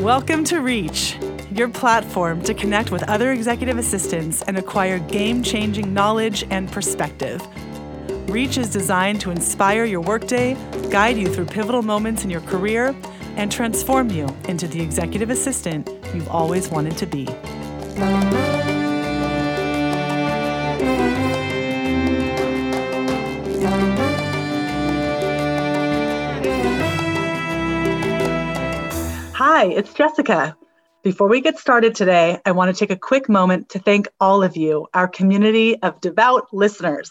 Welcome to Reach, your platform to connect with other executive assistants and acquire game changing knowledge and perspective. Reach is designed to inspire your workday, guide you through pivotal moments in your career, and transform you into the executive assistant you've always wanted to be. Hi, it's Jessica. Before we get started today, I want to take a quick moment to thank all of you, our community of devout listeners.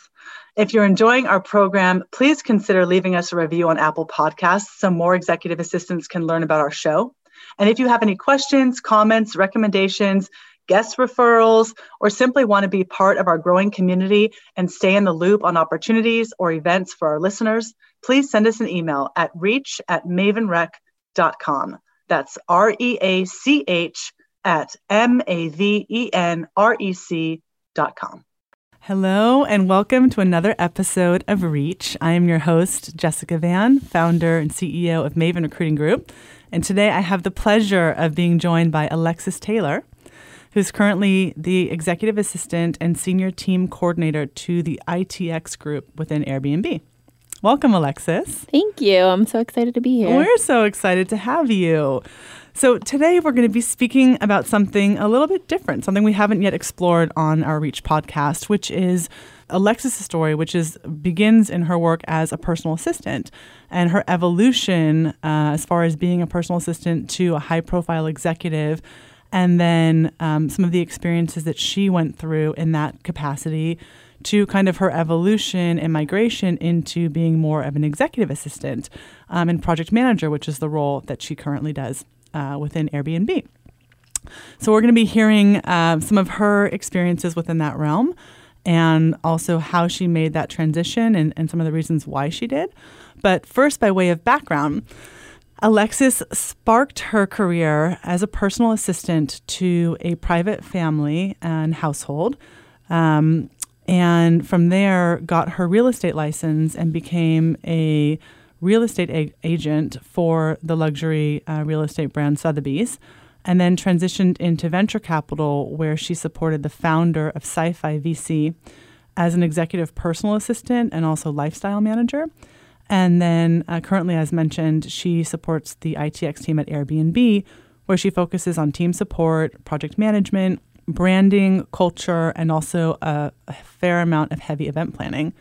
If you're enjoying our program, please consider leaving us a review on Apple Podcasts so more executive assistants can learn about our show. And if you have any questions, comments, recommendations, guest referrals, or simply want to be part of our growing community and stay in the loop on opportunities or events for our listeners, please send us an email at reach at mavenrec.com. That's R E A C H at M A V E N R E C dot com. Hello, and welcome to another episode of Reach. I am your host, Jessica Vann, founder and CEO of Maven Recruiting Group. And today I have the pleasure of being joined by Alexis Taylor, who's currently the executive assistant and senior team coordinator to the ITX group within Airbnb. Welcome, Alexis. Thank you. I'm so excited to be here. We're so excited to have you. So, today we're going to be speaking about something a little bit different, something we haven't yet explored on our Reach podcast, which is Alexis' story, which is begins in her work as a personal assistant and her evolution uh, as far as being a personal assistant to a high profile executive, and then um, some of the experiences that she went through in that capacity to kind of her evolution and migration into being more of an executive assistant um, and project manager, which is the role that she currently does uh, within Airbnb. So, we're going to be hearing uh, some of her experiences within that realm and also how she made that transition and, and some of the reasons why she did. But first, by way of background, Alexis sparked her career as a personal assistant to a private family and household. Um, and from there got her real estate license and became a real estate a- agent for the luxury uh, real estate brand Sotheby's, and then transitioned into venture capital, where she supported the founder of Sci-Fi VC as an executive personal assistant and also lifestyle manager. And then, uh, currently, as mentioned, she supports the ITX team at Airbnb, where she focuses on team support, project management, branding, culture, and also a, a, fair amount of heavy event planning.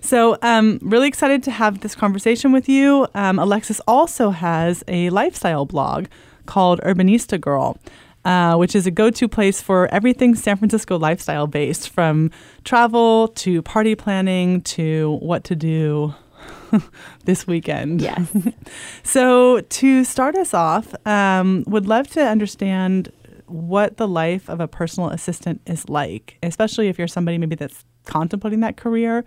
So, um, really excited to have this conversation with you. Um, Alexis also has a lifestyle blog called Urbanista Girl. Uh, which is a go to place for everything San Francisco lifestyle based, from travel to party planning to what to do this weekend. Yes. so, to start us off, um, would love to understand what the life of a personal assistant is like, especially if you're somebody maybe that's contemplating that career.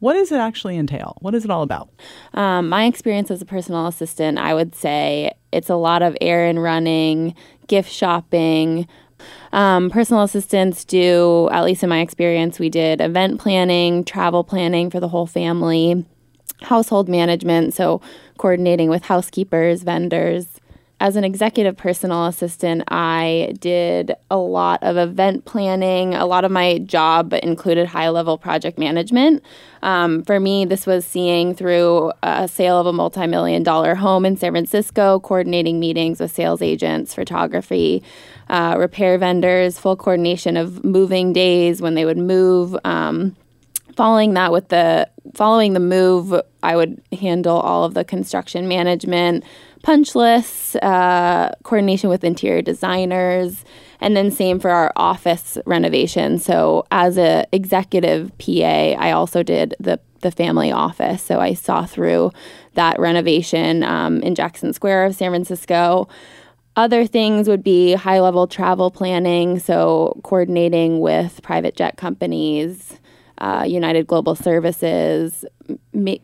What does it actually entail? What is it all about? Um, my experience as a personal assistant, I would say it's a lot of errand running, gift shopping. Um, personal assistants do, at least in my experience, we did event planning, travel planning for the whole family, household management, so coordinating with housekeepers, vendors, as an executive personal assistant, I did a lot of event planning. A lot of my job included high level project management. Um, for me, this was seeing through a sale of a multi million dollar home in San Francisco, coordinating meetings with sales agents, photography, uh, repair vendors, full coordination of moving days when they would move. Um, following that with the following the move i would handle all of the construction management punch lists, uh, coordination with interior designers, and then same for our office renovation. So as a executive PA, I also did the the family office. So I saw through that renovation um, in Jackson Square of San Francisco. Other things would be high level travel planning, so coordinating with private jet companies, uh, United Global Services, ma-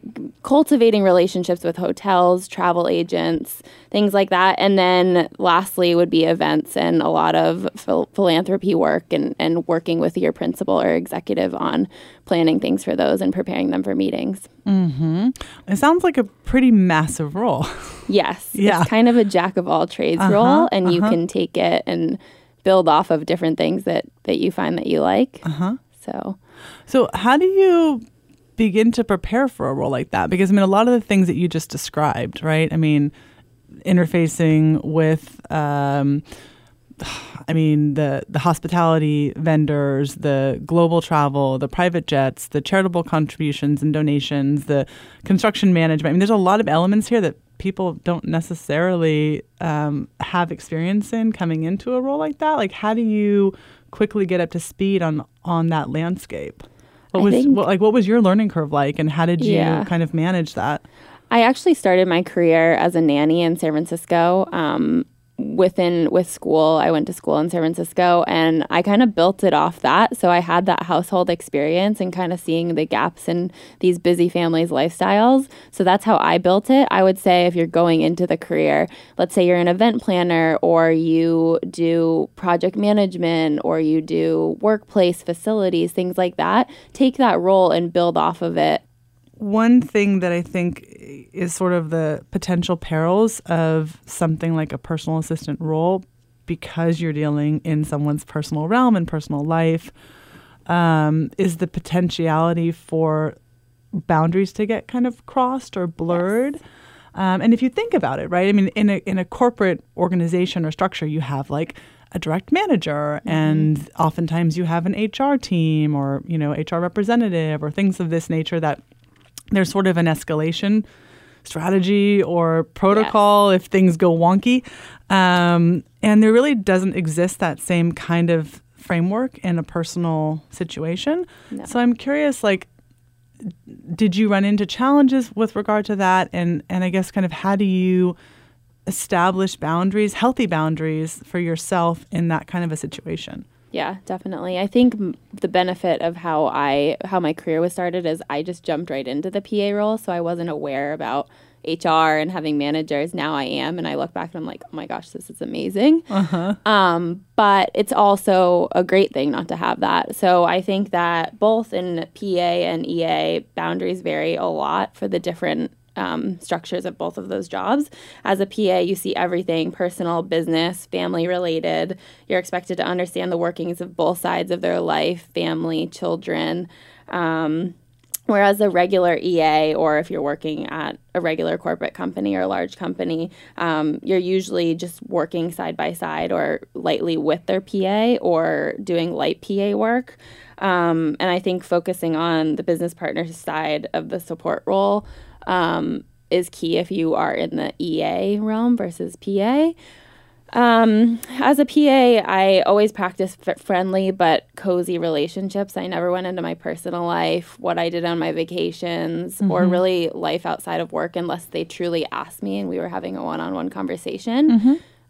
cultivating relationships with hotels, travel agents, things like that. And then lastly would be events and a lot of phil- philanthropy work and, and working with your principal or executive on planning things for those and preparing them for meetings. Mm-hmm. It sounds like a pretty massive role. Yes. Yeah. It's kind of a jack of all trades Uh-huh, role and you uh-huh. can take it and build off of different things that that you find that you like. Uh-huh. So, So, how do you begin to prepare for a role like that? Because I mean, a lot of the things that you just described, right? I mean, interfacing with, um, I mean, the the hospitality vendors, the global travel, the private jets, the charitable contributions and donations, the construction management. I mean, there's a lot of elements here that people don't necessarily um, have experience in coming into a role like that. Like, how do you quickly get up to speed on on that landscape? What I was think- what, like what was your learning curve like, and how did you Yeah. kind of manage that? I actually started my career as a nanny in San Francisco. Um, within with school, I went to school in San Francisco, and I kind of built it off that. So I had that household experience and kind of seeing the gaps in these busy families' lifestyles. So that's how I built it. I would say if you're going into the career, let's say you're an event planner, or you do project management, or you do workplace facilities, things like that. Take that role and build off of it One thing that I think is sort of the potential perils of something like a personal assistant role because you're dealing in someone's personal realm and personal life um, is the potentiality for boundaries to get kind of crossed or blurred. Um, and if you think about it, right? I mean, in a in a corporate organization or structure, you have like a direct manager, and oftentimes you have an HR team or you know HR representative or things of this nature that there's sort of an escalation strategy or protocol if things go wonky. Um, and there really doesn't exist that same kind of framework in a personal situation. No. So I'm curious, like, did you run into challenges with regard to that? And, and I guess kind of how do you establish boundaries, healthy boundaries for yourself in that kind of a situation? Yeah, definitely. I think m- the benefit of how I how my career was started is I just jumped right into the PA role, so I wasn't aware about HR and having managers. Now I am, and I look back and I'm like, oh my gosh, this is amazing. Um, but it's also a great thing not to have that. So I think that both in PA and EA, boundaries vary a lot for the different um, structures of both of those jobs. As a PA, you see everything personal, business, family related. You're expected to understand the workings of both sides of their life family, children. Um, Whereas a regular EA, or if you're working at a regular corporate company or a large company, um, you're usually just working side by side or lightly with their PA or doing light PA work. Um, and I think focusing on the business partner side of the support role um, is key if you are in the EA realm versus PA. Um, as a PA, I always practice f- friendly but cozy relationships. I never went into my personal life, what I did on my vacations, or really life outside of work unless they truly asked me and we were having a one on one conversation.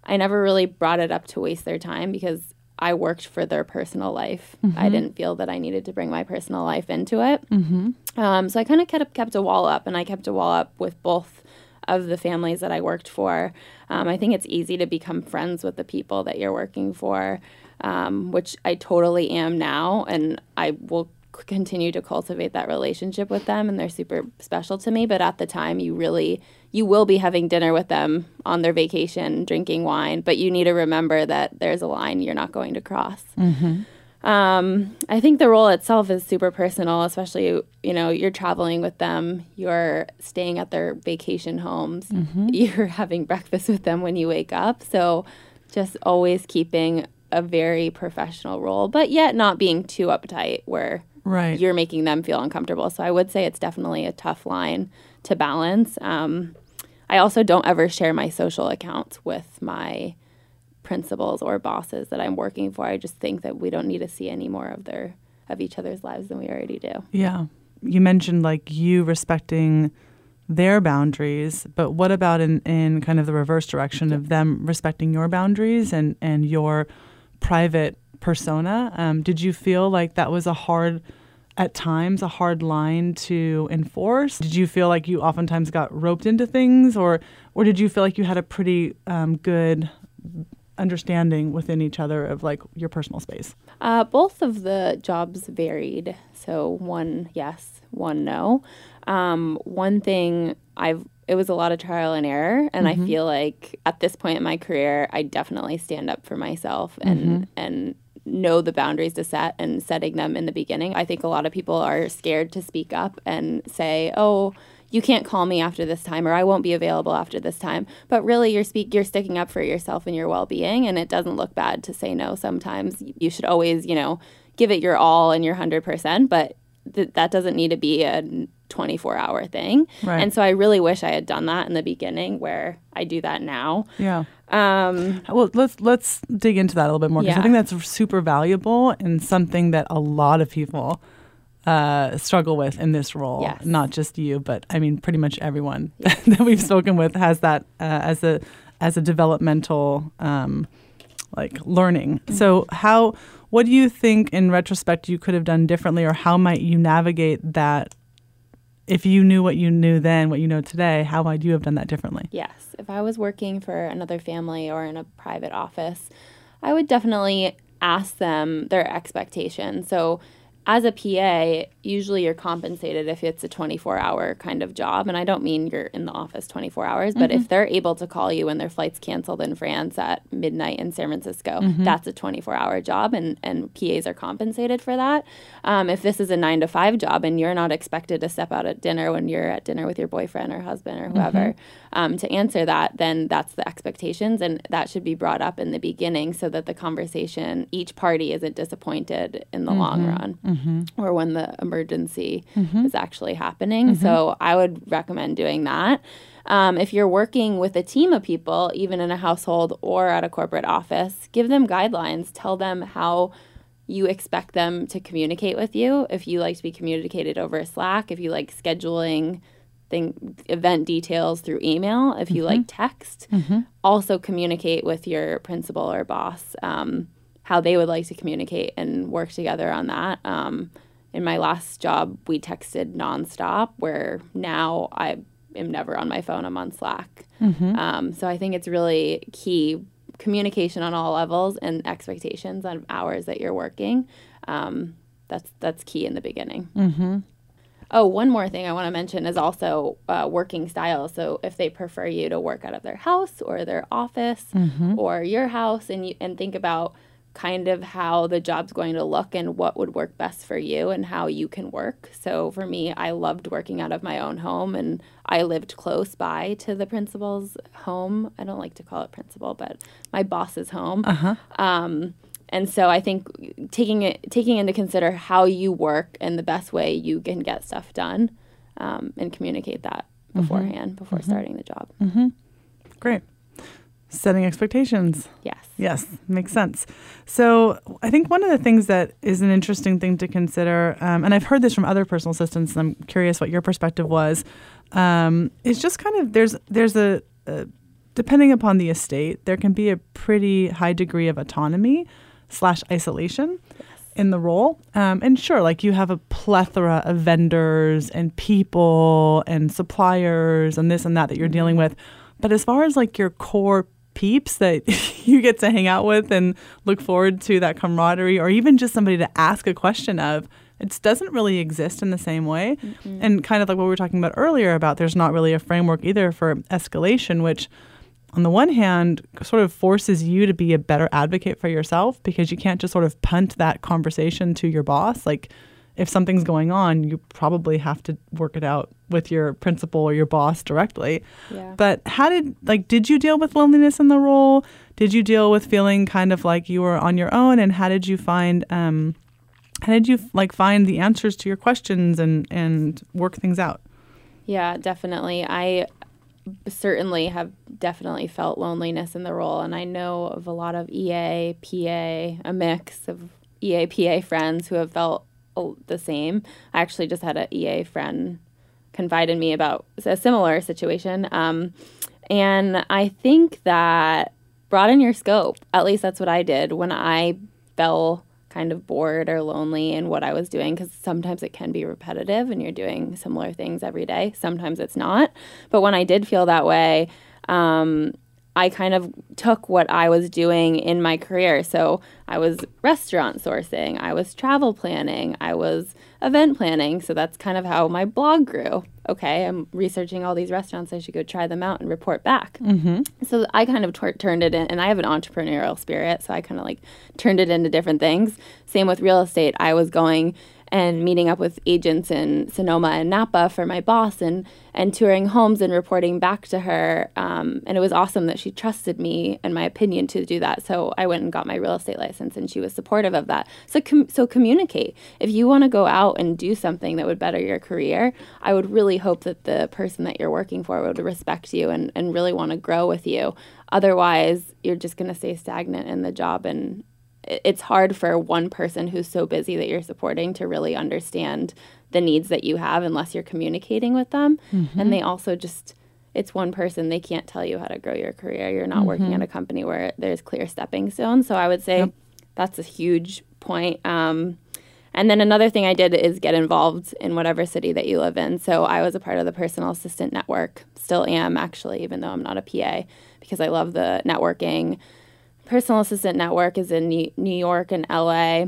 I never really brought it up to waste their time because I worked for their personal life. I didn't feel that I needed to bring my personal life into it. Um, so I kind of kept kept a wall up, and I kept a wall up with both of the families that I worked for. Um, I think it's easy to become friends with the people that you're working for, um, which I totally am now, and I will continue to cultivate that relationship with them, and they're super special to me. But at the time, you really you will be having dinner with them on their vacation, drinking wine, but you need to remember that there's a line you're not going to cross. Um, I think the role itself is super personal, especially, you know, you're traveling with them, you're staying at their vacation homes, you're having breakfast with them when you wake up. So just always keeping a very professional role, but yet not being too uptight where Right. you're making them feel uncomfortable. So I would say it's definitely a tough line to balance. Um, I also don't ever share my social accounts with my principals or bosses that I'm working for. I just think that we don't need to see any more of their of each other's lives than we already do. Yeah. You mentioned like you respecting their boundaries, but what about in, in kind of the reverse direction of them respecting your boundaries and, and your private persona? Um, did you feel like that was a hard, at times, a hard line to enforce? Did you feel like you oftentimes got roped into things, or or did you feel like you had a pretty um, good understanding within each other of like your personal space? Uh, both of the jobs varied. So one yes, one no. Um, one thing I've it was a lot of trial and error and mm-hmm. i feel like at this point in my career i definitely stand up for myself and mm-hmm. and know the boundaries to set and setting them in the beginning i think a lot of people are scared to speak up and say oh you can't call me after this time or I won't be available after this time. But really you're speak you're sticking up for yourself and your well-being and it doesn't look bad to say no sometimes. You should always, you know, give it your all and your 100%, but th- that doesn't need to be a 24 hour thing. Right. And so I really wish I had done that in the beginning where I do that now. Yeah. Um, well, let's let's dig into that a little bit more because yeah. I think that's super valuable and something that a lot of people uh, struggle with in this role. Yes. Not just you, but I mean, pretty much everyone yes. that we've spoken with has that uh, as a as a developmental um, like learning. Mm-hmm. So how what do you think in retrospect you could have done differently, or how might you navigate that? If you knew what you knew then, what you know today, how might you have done that differently? Yes. If I was working for another family or in a private office, I would definitely ask them their expectations. So as a PA, usually you're compensated if it's a 24 hour kind of job. And I don't mean you're in the office 24 hours, but mm-hmm. if they're able to call you when their flight's canceled in France at midnight in San Francisco, mm-hmm. that's a 24 hour job and, and PAs are compensated for that. Um, if this is a nine to five job and you're not expected to step out at dinner when you're at dinner with your boyfriend or husband or whoever mm-hmm. um, to answer that, then that's the expectations. And that should be brought up in the beginning so that the conversation, each party isn't disappointed in the long mm-hmm. run mm-hmm. or when the emergency mm-hmm. is actually happening. Mm-hmm. So I would recommend doing that. Um, if you're working with a team of people, even in a household or at a corporate office, give them guidelines. Tell them how you expect them to communicate with you. If you like to be communicated over Slack, if you like scheduling thing event details through email, if you mm-hmm. like text, mm-hmm. also communicate with your principal or boss. Um, how they would like to communicate and work together on that. Um, in my last job, we texted nonstop, where now I am never on my phone. I'm on Slack. Mm-hmm. Um, so I think it's really key communication on all levels and expectations on hours that you're working. Um, that's that's key in the beginning. Mm-hmm. Oh, one more thing I want to mention is also uh, working style. So if they prefer you to work out of their house or their office mm-hmm. or your house, and you and think about kind of how the job's going to look and what would work best for you and how you can work. So for me, I loved working out of my own home and I lived close by to the principal's home. I don't like to call it principal, but my boss's home. Uh-huh. Um, and so I think taking it taking into consider how you work and the best way you can get stuff done, um, and communicate that mm-hmm. beforehand mm-hmm. before mm-hmm. starting the job. Mm-hmm. Great. Setting expectations. Yes. Yes, makes sense. So I think one of the things that is an interesting thing to consider, um, and I've heard this from other personal assistants, and I'm curious what your perspective was, um, is just kind of there's there's a, a depending upon the estate, there can be a pretty high degree of autonomy slash isolation in the role. Um, and sure, like you have a plethora of vendors and people and suppliers and this and that that you're dealing with. But as far as like your core peeps that you get to hang out with and look forward to that camaraderie or even just somebody to ask a question of it doesn't really exist in the same way mm-hmm. and kind of like what we were talking about earlier about there's not really a framework either for escalation which on the one hand sort of forces you to be a better advocate for yourself because you can't just sort of punt that conversation to your boss like if something's going on, you probably have to work it out with your principal or your boss directly. Yeah. But how did like did you deal with loneliness in the role? Did you deal with feeling kind of like you were on your own and how did you find um how did you like find the answers to your questions and and work things out? Yeah, definitely. I certainly have definitely felt loneliness in the role and I know of a lot of EA, PA, a mix of EA, PA friends who have felt the same. I actually just had an EA friend confide in me about a similar situation. Um, and I think that broaden your scope. At least that's what I did when I fell kind of bored or lonely in what I was doing because sometimes it can be repetitive and you're doing similar things every day. Sometimes it's not. But when I did feel that way, um, I kind of took what I was doing in my career. So I was restaurant sourcing, I was travel planning, I was event planning. So that's kind of how my blog grew. Okay, I'm researching all these restaurants. I should go try them out and report back. Mm-hmm. So I kind of tor- turned it in, and I have an entrepreneurial spirit. So I kind of like turned it into different things. Same with real estate. I was going and meeting up with agents in Sonoma and Napa for my boss and, and touring homes and reporting back to her. Um, and it was awesome that she trusted me and my opinion to do that. So I went and got my real estate license and she was supportive of that. So, com- so communicate. If you want to go out and do something that would better your career, I would really hope that the person that you're working for would respect you and, and really want to grow with you. Otherwise, you're just going to stay stagnant in the job and, it's hard for one person who's so busy that you're supporting to really understand the needs that you have unless you're communicating with them. Mm-hmm. And they also just, it's one person, they can't tell you how to grow your career. You're not mm-hmm. working at a company where there's clear stepping stones. So I would say yep. that's a huge point. Um, and then another thing I did is get involved in whatever city that you live in. So I was a part of the personal assistant network, still am actually, even though I'm not a PA, because I love the networking personal assistant network is in New York and LA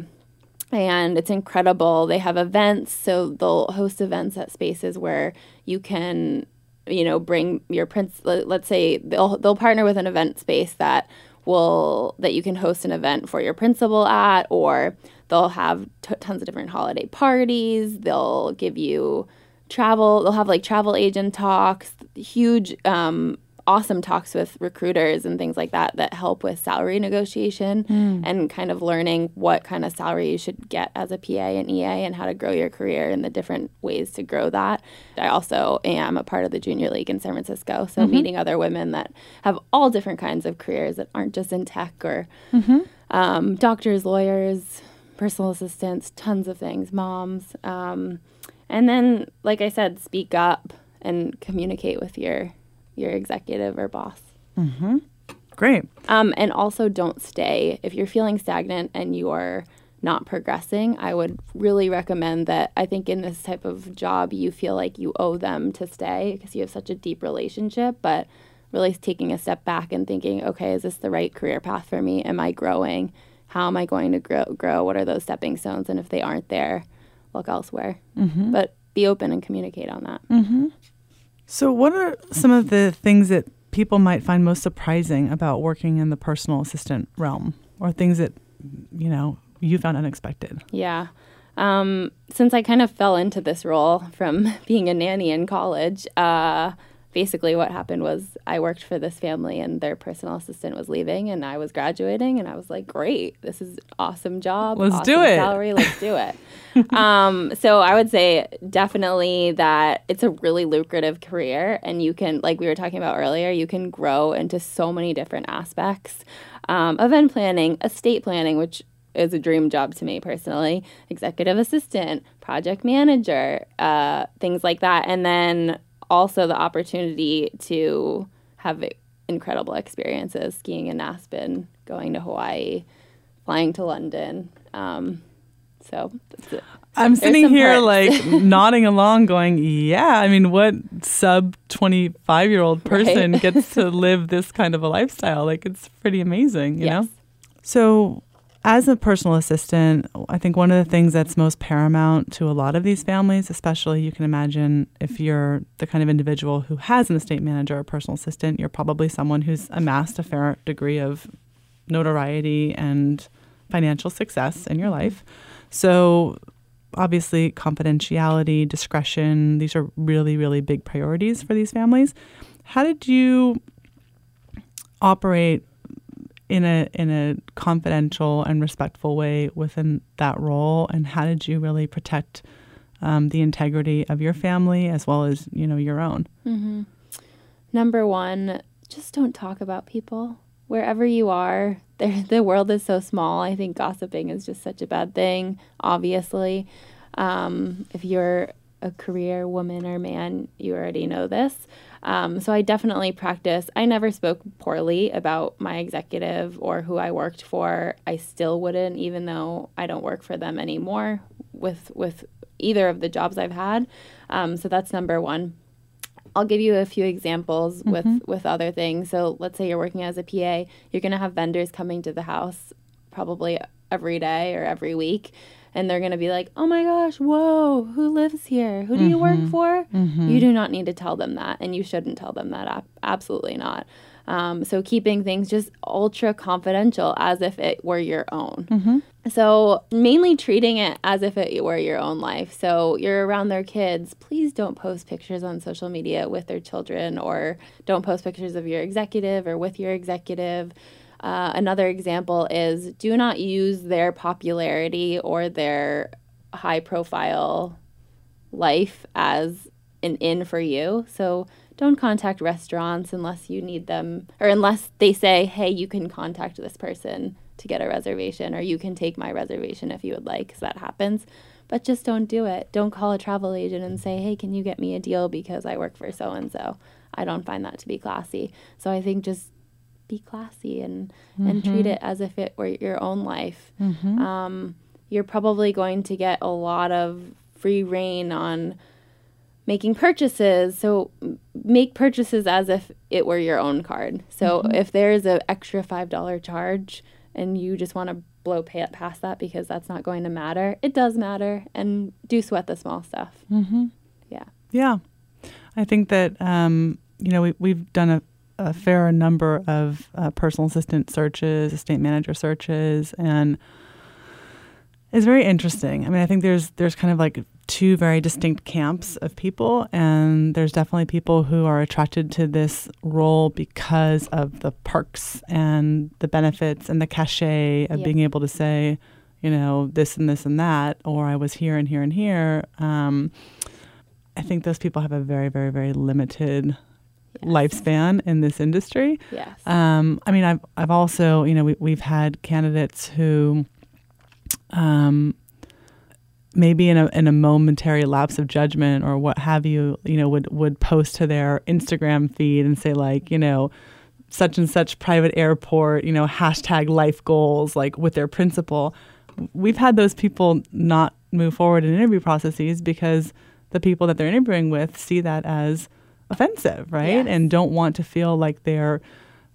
and it's incredible. They have events, so they'll host events at spaces where you can, you know, bring your prince. Let's say they'll they'll partner with an event space that will that you can host an event for your principal at, or they'll have t- tons of different holiday parties. They'll give you travel. They'll have like travel agent talks, huge um, awesome talks with recruiters and things like that that help with salary negotiation mm. and kind of learning what kind of salary you should get as a PA and EA and how to grow your career and the different ways to grow that. I also am a part of the Junior League in San Francisco, so mm-hmm. meeting other women that have all different kinds of careers that aren't just in tech or mm-hmm. um, doctors, lawyers, personal assistants, tons of things, moms. Um, and then, like I said, speak up and communicate with your your executive or boss. Mm-hmm. Great. Um, and also don't stay. If you're feeling stagnant and you're not progressing, I would really recommend that. I think in this type of job, you feel like you owe them to stay because you have such a deep relationship, but really taking a step back and thinking, okay, is this the right career path for me? Am I growing? How am I going to grow? grow? What are those stepping stones? And if they aren't there, look elsewhere. Mm-hmm. But be open and communicate on that. Mm-hmm. So, what are some of the things that people might find most surprising about working in the personal assistant realm, or things that you know you found unexpected? Yeah. Um, since I kind of fell into this role from being a nanny in college, uh, basically what happened was I worked for this family and their personal assistant was leaving and I was graduating and I was like, great, this is awesome job. Let's awesome do it. Salary, let's do it. um, so I would say definitely that it's a really lucrative career and you can, like we were talking about earlier, you can grow into so many different aspects. Um, event planning, estate planning, which is a dream job to me personally. Executive assistant, project manager, uh, things like that. And then also the opportunity to have incredible experiences skiing in Aspen, going to Hawaii, flying to London. Um, so I'm sitting here perks. like nodding along, going, "Yeah." I mean, what sub 25 year old person right? gets to live this kind of a lifestyle? Like, it's pretty amazing, you yes. know. So, as a personal assistant, I think one of the things that's most paramount to a lot of these families, especially you can imagine if you're the kind of individual who has an estate manager or a personal assistant, you're probably someone who's amassed a fair degree of notoriety and financial success in your life. So, obviously, confidentiality, discretion, these are really, really big priorities for these families. How did you operate in a in a confidential and respectful way within that role? And how did you really protect um, the integrity of your family as well as you know your own? Mm-hmm. number one just don't talk about people. Wherever you are the world is so small. I think gossiping is just such a bad thing obviously. Um, if you're a career woman or man you already know this um, so I definitely practice. I never spoke poorly about my executive or who I worked for. I still wouldn't, even though I don't work for them anymore with with either of the jobs I've had. Um, so that's number one. I'll give you a few examples mm-hmm. with with other things. So let's say you're working as a PA, you're going to have vendors coming to the house probably every day or every week and they're going to be like, "Oh my gosh, whoa, who lives here? Who do you work mm-hmm. for?" Mm-hmm. You do not need to tell them that, and you shouldn't tell them that. Absolutely not. Um, so keeping things just ultra confidential as if it were your own. Mm-hmm. So mainly treating it as if it were your own life. So you're around their kids. Please don't post pictures on social media with their children, or don't post pictures of your executive or with your executive. Uh, another example is do not use their popularity or their high profile life as an in for you. So don't contact restaurants unless you need them or unless they say, hey, you can contact this person to get a reservation or you can take my reservation if you would like, because that happens. But just don't do it. Don't call a travel agent and say, hey, can you get me a deal because I work for so and so. I don't find that to be classy. So I think just be classy and, and treat it as if it were your own life. Um, you're probably going to get a lot of free rein on making purchases. So make purchases as if it were your own card. So if there's an extra $5 charge and you just want to blow pay it past that because that's not going to matter, it does matter. And do sweat the small stuff. Mm-hmm. Yeah. Yeah. I think that, um, you know, we, we've done a, a fair number of uh, personal assistant searches, estate manager searches, and it's very interesting. I mean, I think there's there's kind of like two very distinct camps of people, and there's definitely people who are attracted to this role because of the perks and the benefits and the cachet of being able to say, you know, this and this and that, or I was here and here and here. Um, I think those people have a very, very, very limited Yes. lifespan in this industry. Yes. Um, I mean, I've I've also you know we, we've had candidates who, um, maybe in a in a momentary lapse of judgment or what have you, you know, would would post to their Instagram feed and say like, you know, such and such private airport, you know, hashtag life goals, like with their principal. We've had those people not move forward in interview processes because the people that they're interviewing with see that as offensive, right? Yes. And don't want to feel like they're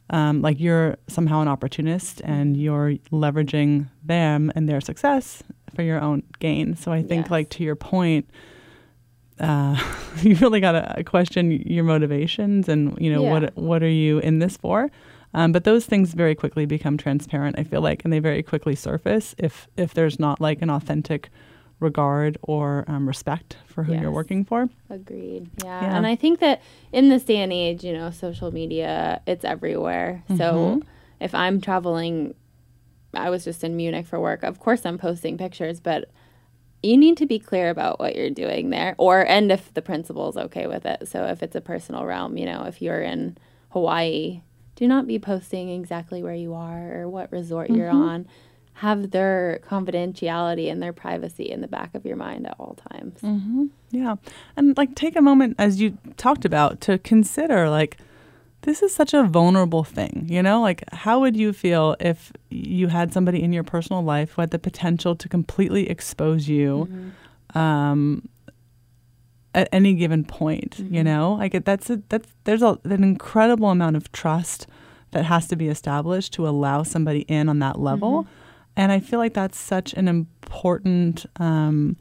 um, like you're somehow an opportunist and you're leveraging them and their success for your own gain. So I think, Yes. like to your point, uh, you really got to question your motivations and you know Yeah. what what are you in this for. Um, but those things very quickly become transparent. I feel like, and they very quickly surface if if there's not like an authentic regard or um, respect for who you're working for. Agreed. Yeah. Yeah. And I think that in this day and age, you know, social media, it's everywhere. Mm-hmm. So if I'm traveling, I was just in Munich for work. Of course, I'm posting pictures, but you need to be clear about what you're doing there or and if the principal is okay with it. So if it's a personal realm, you know, if you're in Hawaii, do not be posting exactly where you are or what resort you're Mm-hmm. on. Have their confidentiality and their privacy in the back of your mind at all times. Mm-hmm. Yeah. And like take a moment as you talked about to consider like this is such a vulnerable thing, you know? Like how would you feel if you had somebody in your personal life who had the potential to completely expose you mm-hmm. um at any given point, you mm-hmm. know? Like that's a, that's there's a, an incredible amount of trust that has to be established to allow somebody in on that level. And I feel like that's such an important um,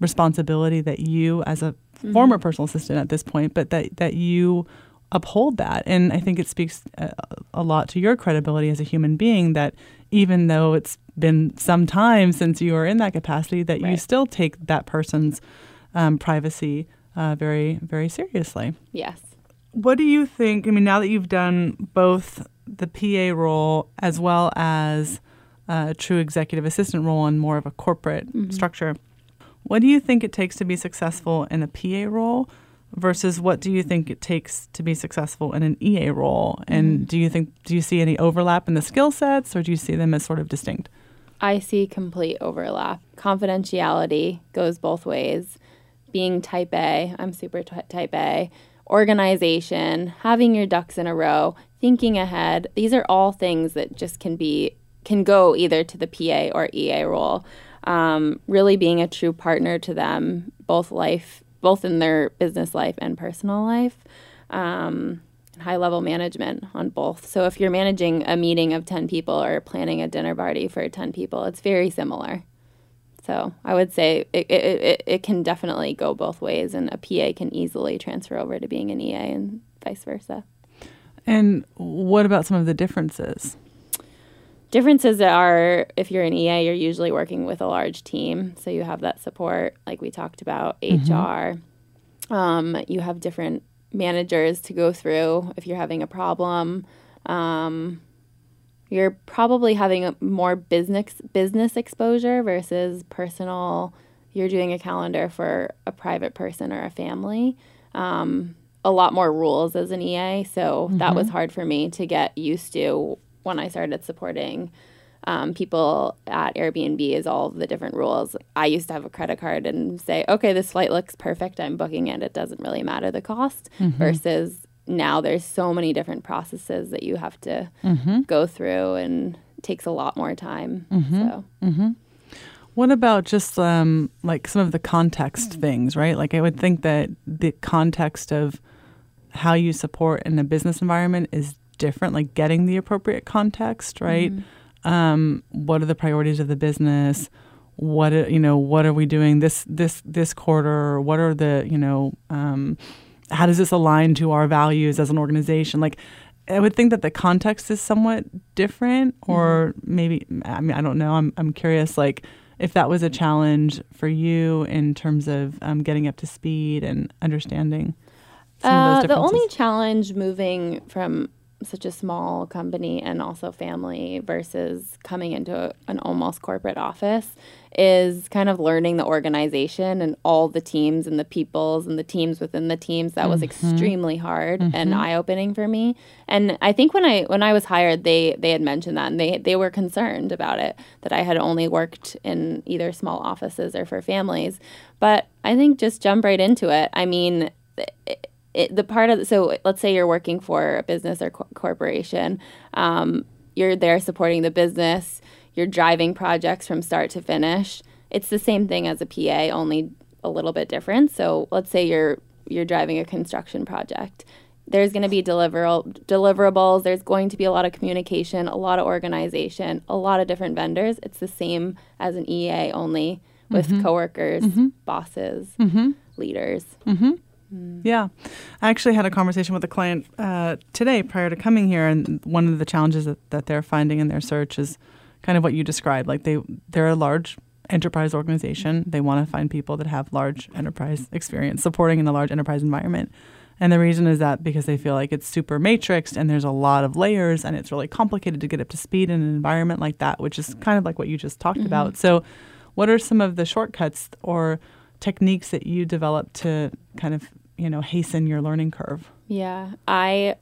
responsibility that you, as a former personal assistant at this point, but that that you uphold that. And I think it speaks a, a lot to your credibility as a human being that even though it's been some time since you were in that capacity, that you still take that person's um, privacy uh, very, very seriously. Yes. What do you think? I mean, now that you've done both the PA role as well as a true executive assistant role in more of a corporate mm-hmm. structure, what do you think it takes to be successful in a PA role versus what do you think it takes to be successful in an EA role? And mm-hmm. do you think do you see any overlap in the skill sets or do you see them as sort of distinct? I see complete overlap. Confidentiality goes both ways. Being type A, I'm super ty- type A. Organization, having your ducks in a row, thinking ahead. These are all things that just can be can go either to the PA or EA role. Um, really being a true partner to them, both life, both in their business life and personal life. Um, high level management on both. So if you're managing a meeting of 10 people or planning a dinner party for 10 people, it's very similar. So I would say it, it, it, it can definitely go both ways, and a PA can easily transfer over to being an EA and vice versa. And what about some of the differences? Differences are if you're an EA, you're usually working with a large team. So you have that support, like we talked about, HR. Um, you have different managers to go through if you're having a problem. Um, you're probably having more business business exposure versus personal. You're doing a calendar for a private person or a family. Um, a lot more rules as an EA, so that was hard for me to get used to when I started supporting um, people at Airbnb. Is all the different rules. I used to have a credit card and say, okay, this flight looks perfect. I'm booking it. It doesn't really matter the cost. Mm-hmm. Versus now there's so many different processes that you have to mm-hmm. go through and takes a lot more time. Mm-hmm. So What about just um, like some of the context mm. things, right? Like I would think that the context of how you support in a business environment is different, like getting the appropriate context, right? Um, what are the priorities of the business? What are, you know? What are we doing this this this quarter? What are the you know? Um, how does this align to our values as an organization? Like, I would think that the context is somewhat different, or maybe I mean I don't know. I'm I'm curious, like if that was a challenge for you in terms of um, getting up to speed and understanding. Some Uh, of those the only challenge moving from such a small company and also family versus coming into a, an almost corporate office is kind of learning the organization and all the teams and the peoples and the teams within the teams. That was mm-hmm. extremely hard and mm-hmm. eye-opening for me. And i think when i when i was hired they they had mentioned that and they they were concerned about it that i had only worked in either small offices or for families. But i think just jump right into it. I mean it, it, the part of so let's say you're working for a business or co- corporation um, you're there supporting the business you're driving projects from start to finish it's the same thing as a pa only a little bit different. So let's say you're you're driving a construction project. There's going to be deliverable deliverables there's going to be a lot of communication a lot of organization a lot of different vendors. It's the same as an ea only with mm-hmm. coworkers mm-hmm. bosses mm-hmm. leaders Yeah. I actually had a conversation with a client uh, today prior to coming here, and one of the challenges that, that they're finding in their search is kind of what you described. Like they, they're a large enterprise organization. They want to find people that have large enterprise experience supporting in a large enterprise environment. And the reason is that because they feel like it's super matrixed and there's a lot of layers and it's really complicated to get up to speed in an environment like that, which is kind of like what you just talked about. So, what are some of the shortcuts or techniques that you developed to kind of you know hasten your learning curve Yeah, I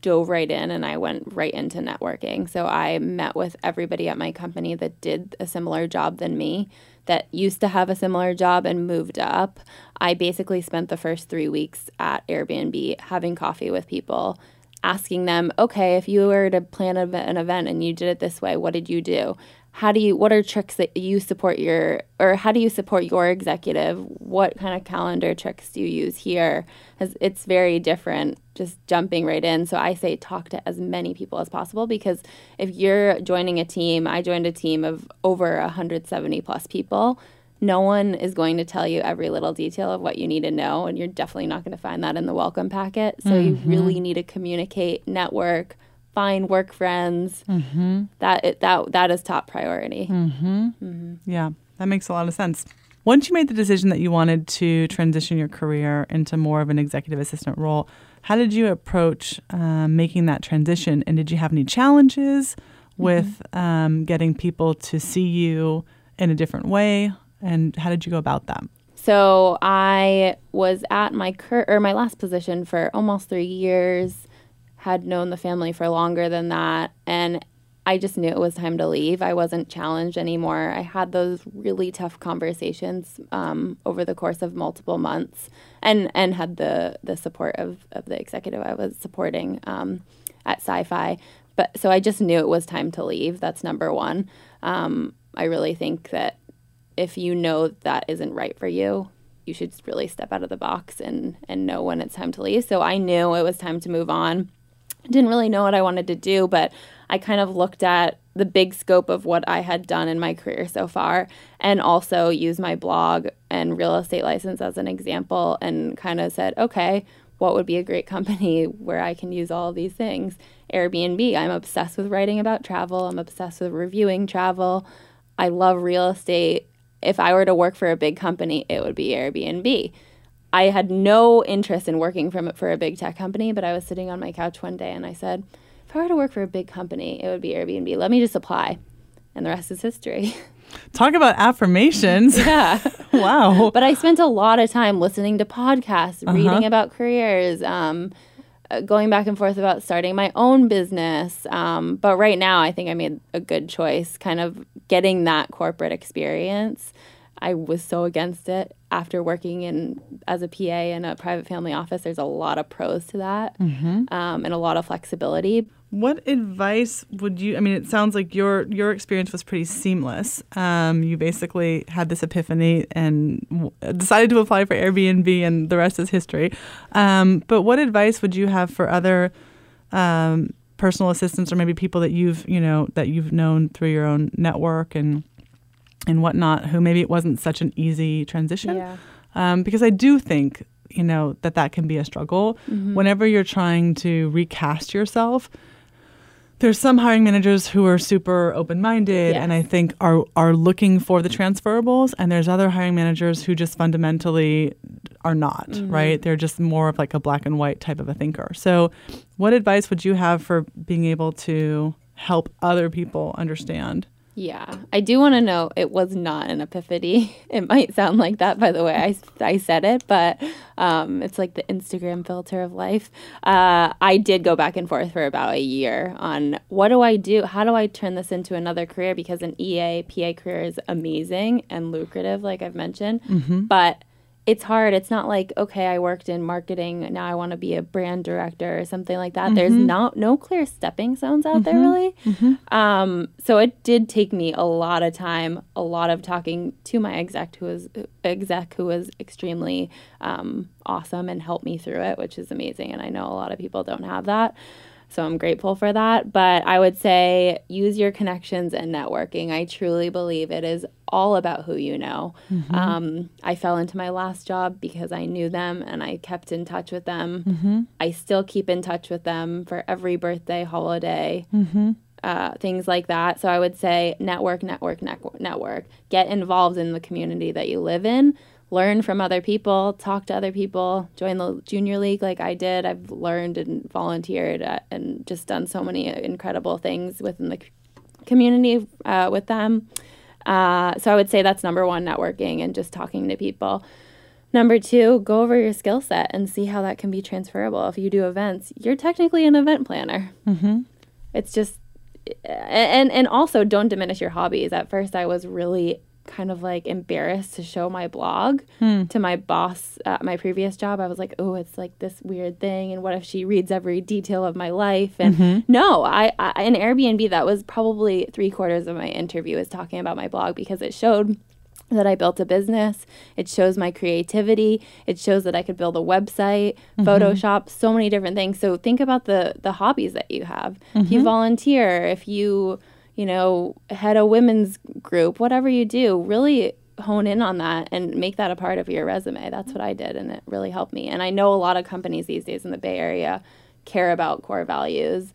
dove right in and I went right into networking. So I met with everybody at my company that did a similar job than me, that used to have a similar job and moved up. I basically spent the first three weeks at Airbnb having coffee with people, asking them, okay, if you were to plan an event and you did it this way, what did you do? How do you, what are tricks that you support your, or how do you support your executive? What kind of calendar tricks do you use here? 'Cause It's very different just jumping right in. So I say talk to as many people as possible because if you're joining a team, I joined a team of over 170 plus people. No one is going to tell you every little detail of what you need to know, and you're definitely not going to find that in the welcome packet. So you really mm-hmm. need to communicate, network, find work friends. Mm-hmm. That it, that that is top priority. yeah that makes a lot of sense once you made the decision that you wanted to transition your career into more of an executive assistant role how did you approach um, making that transition and did you have any challenges with um, getting people to see you in a different way and how did you go about that So I was at my cur- or my last position for almost three years. Had known the family for longer than that, and I just knew it was time to leave. I wasn't challenged anymore. I had those really tough conversations um, over the course of multiple months, and and had the the support of of the executive I was supporting um, at Sci-Fi. But so I just knew it was time to leave. That's number one. Um, I really think that if you know that isn't right for you, you should really step out of the box and and know when it's time to leave. So I knew it was time to move on. Didn't really know what I wanted to do, but I kind of looked at the big scope of what I had done in my career so far, and also use my blog and real estate license as an example, and kind of said, okay, what would be a great company where I can use all these things? Airbnb. I'm obsessed with writing about travel. I'm obsessed with reviewing travel. I love real estate. If I were to work for a big company, it would be Airbnb. I had no interest in working from for a big tech company, but I was sitting on my couch one day and I said, if I were to work for a big company, it would be Airbnb. Let me just apply. And the rest is history. Talk about affirmations. yeah. wow. But I spent a lot of time listening to podcasts, uh-huh. reading about careers, um, uh, going back and forth about starting my own business. Um, but right now, I think I made a good choice, kind of getting that corporate experience. I was so against it after working in as a PA in a private family office. There's a lot of pros to that mm-hmm. um, and a lot of flexibility. What advice would you? I mean, it sounds like your your experience was pretty seamless. Um, you basically had this epiphany and w- decided to apply for Airbnb, and the rest is history. Um, but what advice would you have for other um, personal assistants, or maybe people that you've you know that you've known through your own network and and whatnot, who maybe it wasn't such an easy transition? Yeah. Um, because I do think you know that that can be a struggle mm-hmm. whenever you're trying to recast yourself there's some hiring managers who are super open-minded yes. and I think are are looking for the transferables and there's other hiring managers who just fundamentally are not, mm-hmm. right? They're just more of like a black and white type of a thinker. So, what advice would you have for being able to help other people understand yeah, I do want to know it was not an epiphany. It might sound like that, by the way, I, I said it, but um, it's like the Instagram filter of life. Uh, I did go back and forth for about a year on what do I do? How do I turn this into another career? Because an EA, PA career is amazing and lucrative, like I've mentioned. Mm-hmm. But it's hard. It's not like okay, I worked in marketing, now I want to be a brand director or something like that. Mm-hmm. There's not no clear stepping stones out mm-hmm. there really. Mm-hmm. Um, so it did take me a lot of time, a lot of talking to my exec who was exec who was extremely um, awesome and helped me through it, which is amazing. And I know a lot of people don't have that. So I'm grateful for that. But I would say use your connections and networking. I truly believe it is all about who you know. Mm-hmm. Um, I fell into my last job because I knew them and I kept in touch with them. Mm-hmm. I still keep in touch with them for every birthday, holiday. Mm-hmm. Uh, things like that. So I would say network, network, network, network. Get involved in the community that you live in learn from other people, talk to other people, join the junior league like I did. I've learned and volunteered at, and just done so many incredible things within the community uh, with them. Uh, so I would say that's number one, networking and just talking to people. Number two, go over your skill set and see how that can be transferable. If you do events, you're technically an event planner. Mm-hmm. It's just, and and also don't diminish your hobbies. At first, I was really kind of like embarrassed to show my blog hmm. to my boss at my previous job. I was like, oh, it's like this weird thing. And what if she reads every detail of my life? And mm-hmm. no, I, I, in Airbnb, that was probably three quarters of my interview is talking about my blog because it showed that I built a business. It shows my creativity. It shows that I could build a website, mm-hmm. Photoshop, so many different things. So think about the the hobbies that you have. Mm-hmm. If you mm-hmm. volunteer, if you you know, head a women's group, whatever you do, really hone in on that and make that a part of your resume. That's what I did, and it really helped me. And I know a lot of companies these days in the Bay Area care about core values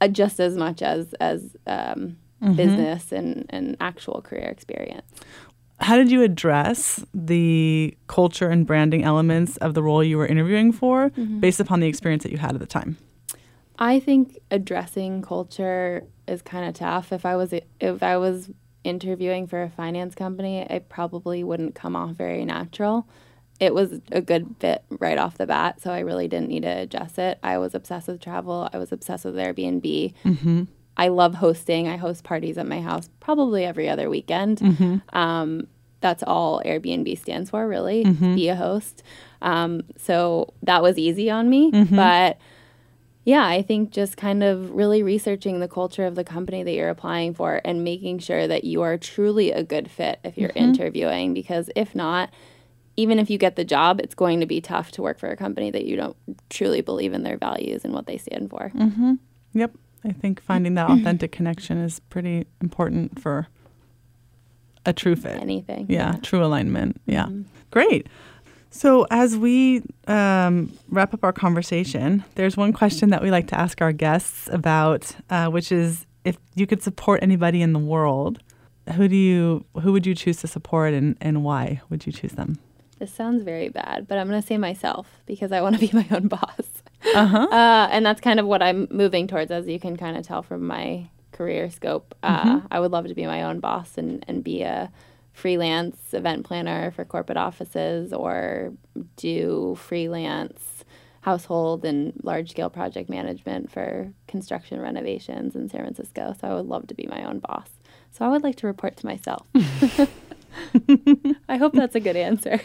uh, just as much as as um, mm-hmm. business and, and actual career experience. How did you address the culture and branding elements of the role you were interviewing for mm-hmm. based upon the experience that you had at the time? I think addressing culture is kind of tough. If I was if I was interviewing for a finance company, it probably wouldn't come off very natural. It was a good fit right off the bat, so I really didn't need to adjust it. I was obsessed with travel. I was obsessed with Airbnb. Mm-hmm. I love hosting. I host parties at my house probably every other weekend. Mm-hmm. Um, that's all Airbnb stands for, really. Mm-hmm. Be a host. Um, so that was easy on me, mm-hmm. but yeah, I think just kind of really researching the culture of the company that you're applying for and making sure that you are truly a good fit if you're mm-hmm. interviewing. Because if not, even if you get the job, it's going to be tough to work for a company that you don't truly believe in their values and what they stand for. Mm-hmm. Yep. I think finding that authentic connection is pretty important for a true fit. Anything. Yeah, true alignment. Yeah. Mhm. Great. So, as we um, wrap up our conversation, there's one question that we like to ask our guests about, uh, which is if you could support anybody in the world, who do you who would you choose to support and, and why would you choose them? This sounds very bad, but I'm going to say myself because I want to be my own boss. Uh-huh. Uh, and that's kind of what I'm moving towards, as you can kind of tell from my career scope. Uh, Mm-hmm. I would love to be my own boss and, and be a freelance event planner for corporate offices or do freelance household and large scale project management for construction renovations in San Francisco. So I would love to be my own boss. So I would like to report to myself. I hope that's a good answer.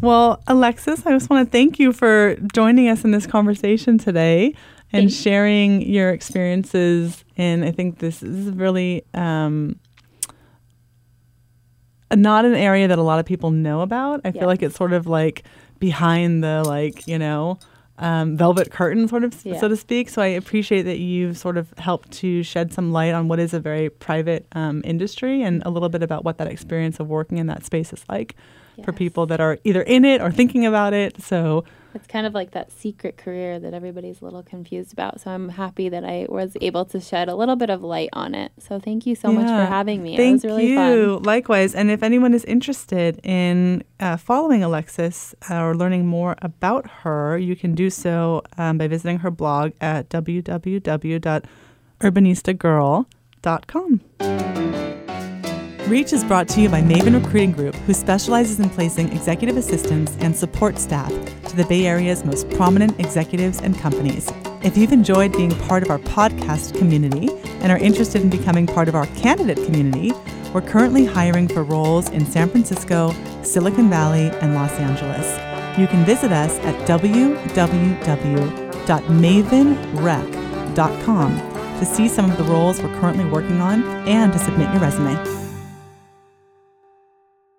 Well, Alexis, I just want to thank you for joining us in this conversation today and Thank- sharing your experiences. And I think this is really um, not an area that a lot of people know about. I feel Yeah. like it's sort of like behind the like you know um, velvet curtain, sort of Yeah. so to speak. So I appreciate that you've sort of helped to shed some light on what is a very private um, industry and a little bit about what that experience of working in that space is like for people that are either in it or thinking about it. So It's kind of like that secret career that everybody's a little confused about. So I'm happy that I was able to shed a little bit of light on it. So thank you so much for having me. Thank it was really you. fun. Likewise, and if anyone is interested in uh, following Alexis uh, or learning more about her, you can do so um, by visiting her blog at www.urbanistagirl.com. Reach is brought to you by Maven Recruiting Group, who specializes in placing executive assistants and support staff to the Bay Area's most prominent executives and companies. If you've enjoyed being part of our podcast community and are interested in becoming part of our candidate community, we're currently hiring for roles in San Francisco, Silicon Valley, and Los Angeles. You can visit us at www.mavenrec.com to see some of the roles we're currently working on and to submit your resume.